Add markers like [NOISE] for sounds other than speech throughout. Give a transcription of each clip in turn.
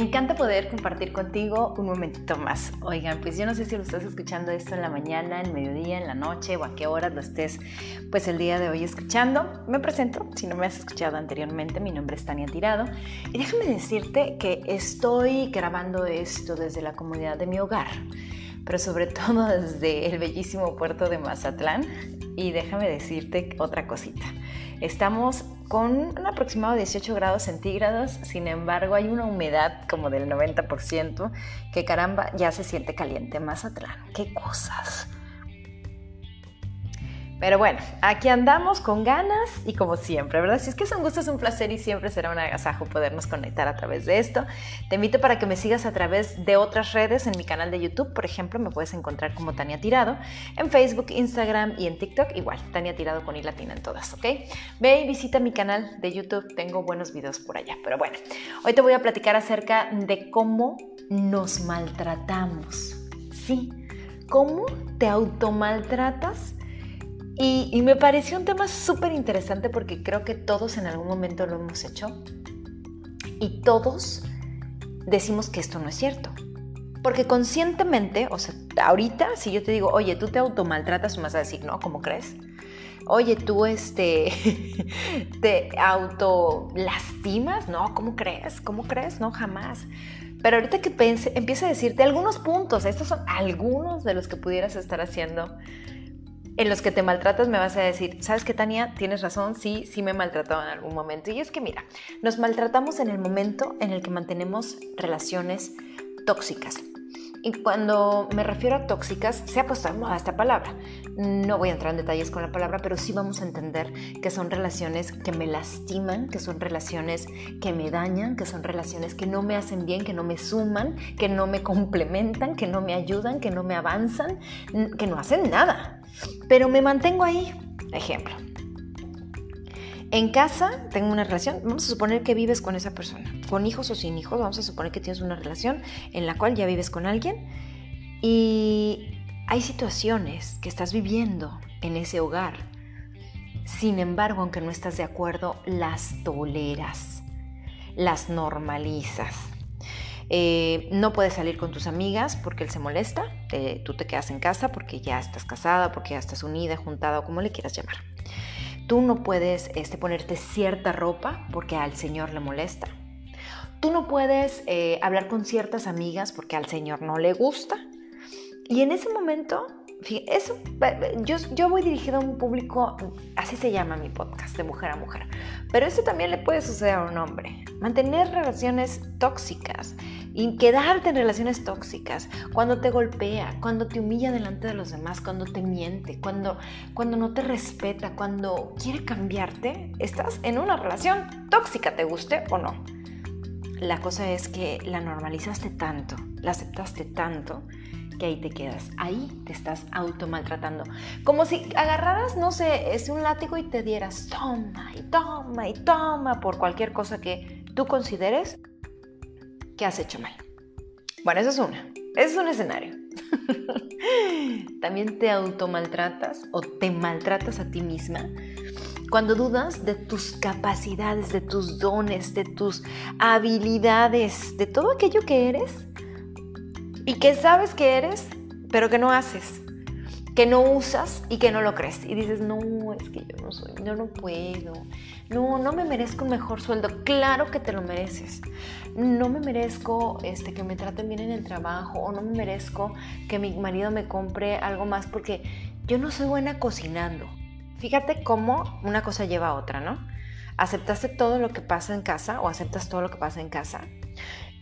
encanta poder compartir contigo un momentito más. Oigan, pues yo no sé si lo estás escuchando esto en la mañana, en mediodía, en la noche o a qué hora lo estés pues el día de hoy escuchando. Me presento, si no me has escuchado anteriormente, mi nombre es Tania Tirado y déjame decirte que estoy grabando esto desde la comodidad de mi hogar, pero sobre [LAUGHS] todo desde el bellísimo puerto de Mazatlán y déjame decirte otra cosita. Estamos con un aproximado de 18 grados centígrados, sin embargo hay una humedad como del 90% que caramba ya se siente caliente más atrás. ¡Qué cosas! Pero bueno, aquí andamos con ganas y como siempre, ¿verdad? Si es que es un gusto, es un placer y siempre será un agasajo podernos conectar a través de esto. Te invito para que me sigas a través de otras redes en mi canal de YouTube, por ejemplo, me puedes encontrar como Tania Tirado, en Facebook, Instagram y en TikTok, igual, Tania Tirado con I latina en todas, ¿ok? Ve y visita mi canal de YouTube, tengo buenos videos por allá. Pero bueno, hoy te voy a platicar acerca de cómo nos maltratamos. Sí, cómo te automaltratas y, me pareció un tema súper interesante porque creo que todos en algún momento lo hemos hecho y todos decimos que esto no es cierto. Porque conscientemente, o sea, ahorita si yo te digo, oye, tú te automaltratas, me vas a decir, no, ¿cómo crees? Oye, tú este, [LAUGHS] te autolastimas, no, ¿cómo crees? ¿Cómo crees? No, jamás. Pero ahorita que pense, empieza a decirte algunos puntos, estos son algunos de los que pudieras estar haciendo en los que te maltratas me vas a decir, ¿sabes qué, Tania? Tienes razón, sí, sí me he maltratado en algún momento. Y es que mira, nos maltratamos en el momento en el que mantenemos relaciones tóxicas. Y cuando me refiero a tóxicas, se ha puesto a esta palabra. No voy a entrar en detalles con la palabra, pero sí vamos a entender que son relaciones que me lastiman, que son relaciones que me dañan, que son relaciones que no me hacen bien, que no me suman, que no me complementan, que no me ayudan, que no me avanzan, que no hacen nada pero me mantengo ahí. Ejemplo. En casa tengo una relación, vamos a suponer que vives con esa persona, con hijos o sin hijos, vamos a suponer que tienes una relación en la cual ya vives con alguien y hay situaciones que estás viviendo en ese hogar. Sin embargo, aunque no estás de acuerdo, las toleras, las normalizas. Eh, no puedes salir con tus amigas porque él se molesta. Eh, tú te quedas en casa porque ya estás casada, porque ya estás unida, juntada o como le quieras llamar. Tú no puedes este, ponerte cierta ropa porque al Señor le molesta. Tú no puedes eh, hablar con ciertas amigas porque al Señor no le gusta. Y en ese momento, eso, yo, yo voy dirigido a un público, así se llama mi podcast, de mujer a mujer. Pero eso también le puede suceder a un hombre. Mantener relaciones tóxicas y quedarte en relaciones tóxicas, cuando te golpea, cuando te humilla delante de los demás, cuando te miente, cuando, cuando no te respeta, cuando quiere cambiarte, estás en una relación tóxica, te guste o no. La cosa es que la normalizaste tanto, la aceptaste tanto, que ahí te quedas. Ahí te estás automaltratando. Como si agarraras, no sé, es un látigo y te dieras toma y toma y toma por cualquier cosa que tú consideres que has hecho mal. Bueno, eso es una. Eso es un escenario. [LAUGHS] También te automaltratas o te maltratas a ti misma cuando dudas de tus capacidades, de tus dones, de tus habilidades, de todo aquello que eres y que sabes que eres, pero que no haces, que no usas y que no lo crees. Y dices, no, es que yo no soy, yo no puedo, no, no me merezco un mejor sueldo. Claro que te lo mereces. No me merezco este, que me traten bien en el trabajo o no me merezco que mi marido me compre algo más porque yo no soy buena cocinando. Fíjate cómo una cosa lleva a otra, ¿no? Aceptaste todo lo que pasa en casa o aceptas todo lo que pasa en casa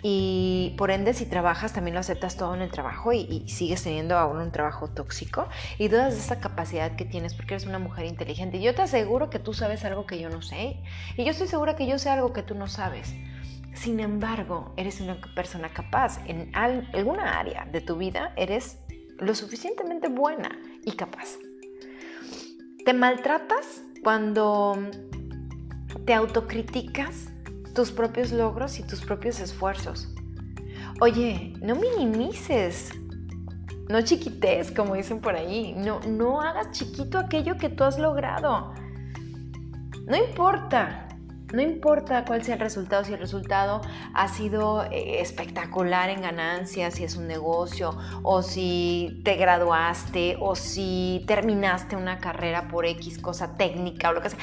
y por ende si trabajas también lo aceptas todo en el trabajo y, sigues teniendo aún un trabajo tóxico y dudas de esa capacidad que tienes porque eres una mujer inteligente. Yo te aseguro que tú sabes algo que yo no sé y yo estoy segura que yo sé algo que tú no sabes. Sin embargo, eres una persona capaz. En alguna área de tu vida eres lo suficientemente buena y capaz. Te maltratas cuando te autocriticas tus propios logros y tus propios esfuerzos. Oye, no minimices, no chiquites, como dicen por ahí, no, no hagas chiquito aquello que tú has logrado. No importa No importa cuál sea el resultado, si el resultado ha sido eh, espectacular en ganancias, si es un negocio, o si te graduaste, o si terminaste una carrera por X cosa técnica o lo que sea.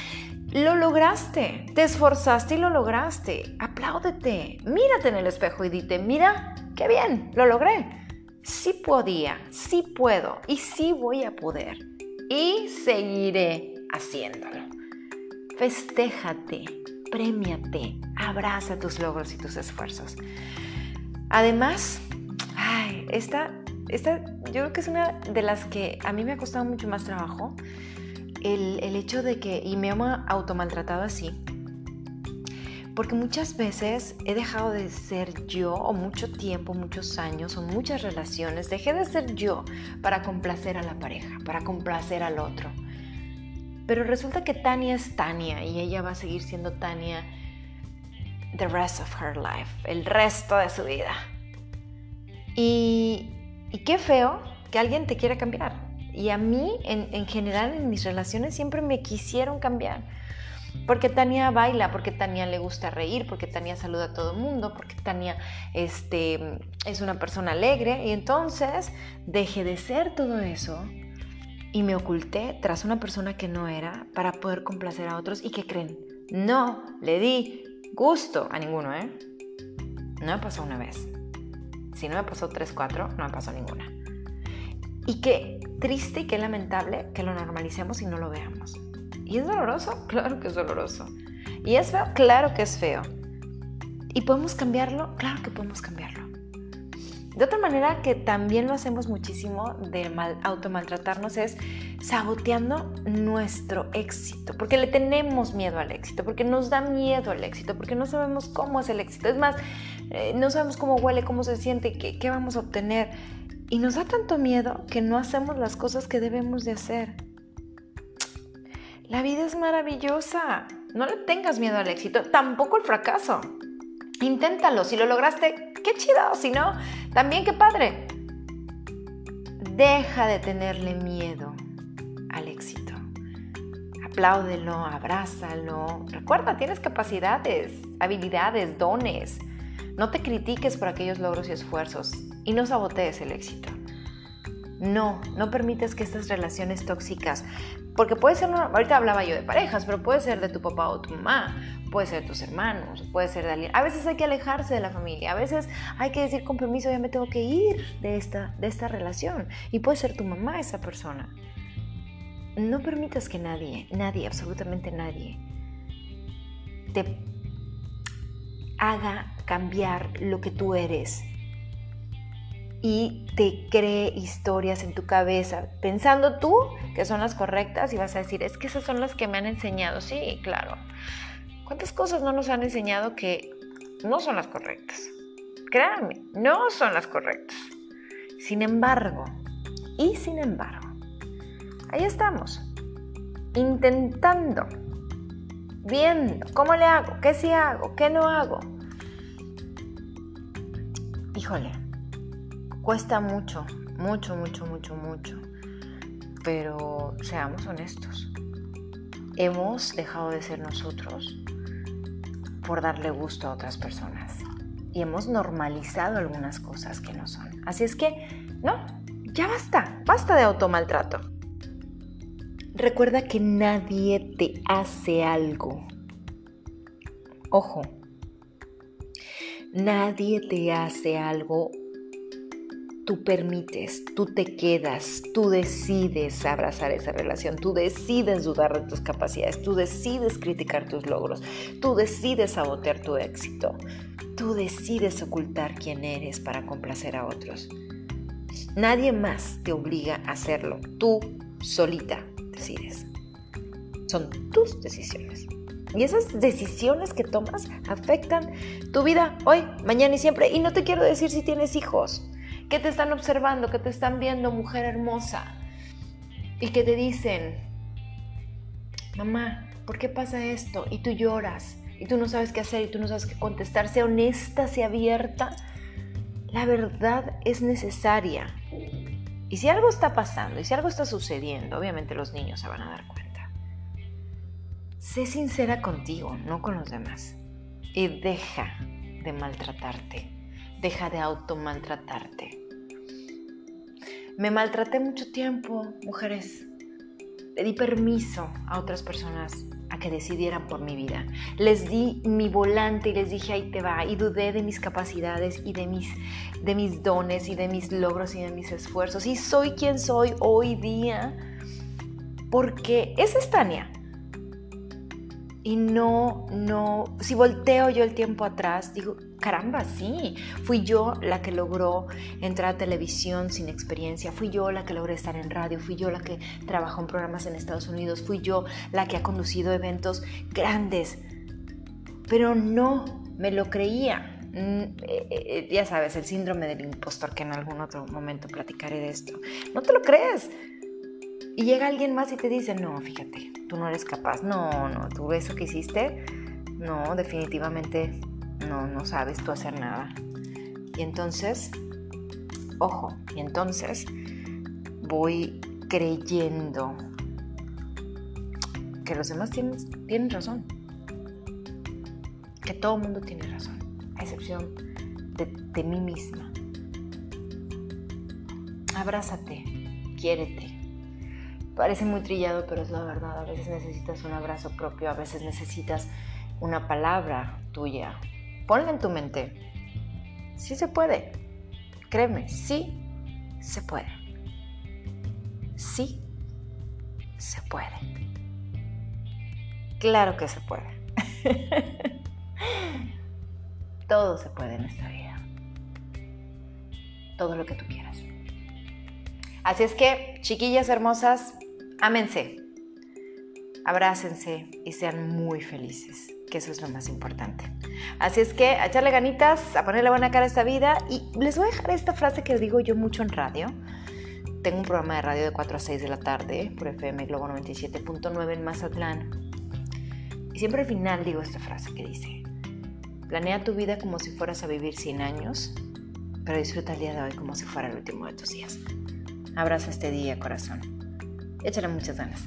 Lo lograste, te esforzaste y lo lograste. Apláudete, mírate en el espejo y dite, mira, qué bien, lo logré. Sí podía, sí puedo y sí voy a poder. Y seguiré haciéndolo. Festéjate, premiate, abraza tus logros y tus esfuerzos. Además, esta, esta yo creo que es una de las que a mí me ha costado mucho más trabajo. El, el hecho de que, y me he automaltratado así, porque muchas veces he dejado de ser yo, o mucho tiempo, muchos años, o muchas relaciones, dejé de ser yo para complacer a la pareja, para complacer al otro. Pero resulta que Tania es Tania y ella va a seguir siendo Tania the rest of her life, el resto de su vida. Y, qué feo que alguien te quiera cambiar. Y a mí, en, en general, en mis relaciones siempre me quisieron cambiar. Porque Tania baila, porque Tania le gusta reír, porque Tania saluda a todo el mundo, porque Tania este, es una persona alegre. Y entonces dejé de ser todo eso y me oculté tras una persona que no era para poder complacer a otros y que creen, no le di gusto a ninguno, ¿eh? No me pasó una vez. Si no me pasó tres, cuatro, no me pasó ninguna. Y qué triste y qué lamentable que lo normalicemos y no lo veamos. ¿Y es doloroso? [LAUGHS] Claro que es doloroso. ¿Y es feo? Claro que es feo. ¿Y podemos cambiarlo? Claro que podemos cambiarlo. De otra manera que también lo hacemos muchísimo de mal, automaltratarnos es saboteando nuestro éxito, porque le tenemos miedo al éxito, porque nos da miedo al éxito, porque no sabemos cómo es el éxito. Es más, eh, no sabemos cómo huele, cómo se siente, qué, qué vamos a obtener. Y nos da tanto miedo que no hacemos las cosas que debemos de hacer. La vida es maravillosa. No le tengas miedo al éxito, tampoco al fracaso. Inténtalo. Si lo lograste, qué chido. Si no, también qué padre. Deja de tenerle miedo al éxito. Apláudelo, abrázalo. Recuerda, tienes capacidades, habilidades, dones. No te critiques por aquellos logros y esfuerzos y no sabotees el éxito. No, no permites que estas relaciones tóxicas, porque puede ser, ahorita hablaba yo de parejas, pero puede ser de tu papá o tu mamá, puede ser de tus hermanos, puede ser de alguien. A veces hay que alejarse de la familia, a veces hay que decir con permiso, ya me tengo que ir de esta, de esta relación. Y puede ser tu mamá esa persona. No permitas que nadie, nadie, absolutamente nadie, te haga cambiar lo que tú eres y te cree historias en tu cabeza, pensando tú que son las correctas y vas a decir, es que esas son las que me han enseñado. Sí, claro. ¿Cuántas cosas no nos han enseñado que no son las correctas? Créanme, no son las correctas. Sin embargo, y sin embargo, ahí estamos, intentando, viendo cómo le hago, qué sí hago, qué no hago. Híjole, Cuesta mucho, mucho, mucho, mucho, mucho. Pero seamos honestos. Hemos dejado de ser nosotros por darle gusto a otras personas. Y hemos normalizado algunas cosas que no son. Así es que, no, ya basta, basta de automaltrato. Recuerda que nadie te hace algo. Ojo, nadie te hace algo tú permites, tú te quedas, tú decides abrazar esa relación, tú decides dudar de tus capacidades, tú decides criticar tus logros, tú decides sabotear tu éxito, tú decides ocultar quién eres para complacer a otros. Nadie más te obliga a hacerlo, tú solita decides. Son tus decisiones. Y esas decisiones que tomas afectan tu vida hoy, mañana y siempre. Y no te quiero decir si tienes hijos que te están observando, que te están viendo, mujer hermosa, y que te dicen, mamá, ¿por qué pasa esto? Y tú lloras, y tú no sabes qué hacer, y tú no sabes qué contestar. Sea honesta, sea abierta. La verdad es necesaria. Y si algo está pasando, y si algo está sucediendo, obviamente los niños se van a dar cuenta. sé sincera contigo, no con los demás. Y deja de maltratarte, deja de automaltratarte. Me maltraté mucho tiempo, mujeres. Le di permiso a otras personas a que decidieran por mi vida. Les di mi volante y les dije ahí te va y dudé de mis capacidades y de mis, de mis dones y de mis logros y de mis esfuerzos. Y soy quien soy hoy día porque es Tania. Y no, no, si volteo yo el tiempo atrás, digo, caramba, sí, fui yo la que logró entrar a televisión sin experiencia, fui yo la que logré estar en radio, fui yo la que trabajó en programas en Estados Unidos, fui yo la que ha conducido eventos grandes, pero no me lo creía. Mm, eh, eh, ya sabes, el síndrome del impostor, que en algún otro momento platicaré de esto. No te lo crees. Y llega alguien más y te dice, no, fíjate, tú no eres capaz, no, no, tú eso que hiciste, no, definitivamente no, no sabes tú hacer nada. Y entonces, ojo, y entonces voy creyendo que los demás tienen, tienen razón, que todo el mundo tiene razón, a excepción de, de mí misma. Abrázate, quiérete, Parece muy trillado, pero es la verdad. A veces necesitas un abrazo propio, a veces necesitas una palabra tuya. Ponla en tu mente. Sí se puede. Créeme, sí se puede. Sí se puede. Claro que se puede. [LAUGHS] Todo se puede en esta vida. Todo lo que tú quieras. Así es que, chiquillas hermosas, ámense, abrácense y sean muy felices, que eso es lo más importante. Así es que a echarle ganitas, a ponerle buena cara a esta vida y les voy a dejar esta frase que digo yo mucho en radio. Tengo un programa de radio de 4 a 6 de la tarde por FM Globo 97.9 en Mazatlán. Y siempre al final digo esta frase que dice, planea tu vida como si fueras a vivir 100 años, pero disfruta el día de hoy como si fuera el último de tus días. Abraza este día, corazón échale muchas ganas,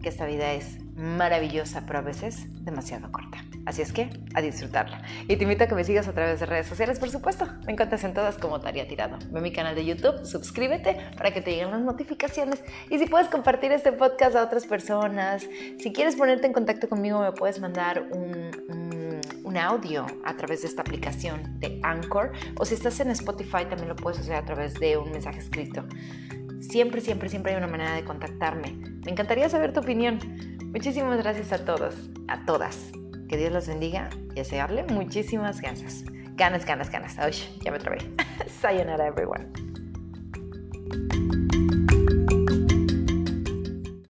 que esta vida es maravillosa, pero a veces demasiado corta. Así es que a disfrutarla. Y te invito a que me sigas a través de redes sociales, por supuesto. Me encuentras en todas como Taria Tirado. Ve mi canal de YouTube, suscríbete para que te lleguen las notificaciones. Y si puedes compartir este podcast a otras personas, si quieres ponerte en contacto conmigo, me puedes mandar un, un, un audio a través de esta aplicación de Anchor. O si estás en Spotify, también lo puedes hacer a través de un mensaje escrito. Siempre, siempre, siempre hay una manera de contactarme. Me encantaría saber tu opinión. Muchísimas gracias a todos, a todas. Que Dios los bendiga y desearle muchísimas ganas. Ganas, ganas, ganas. Uy, ya me trabé. [LAUGHS] Sayonara, everyone.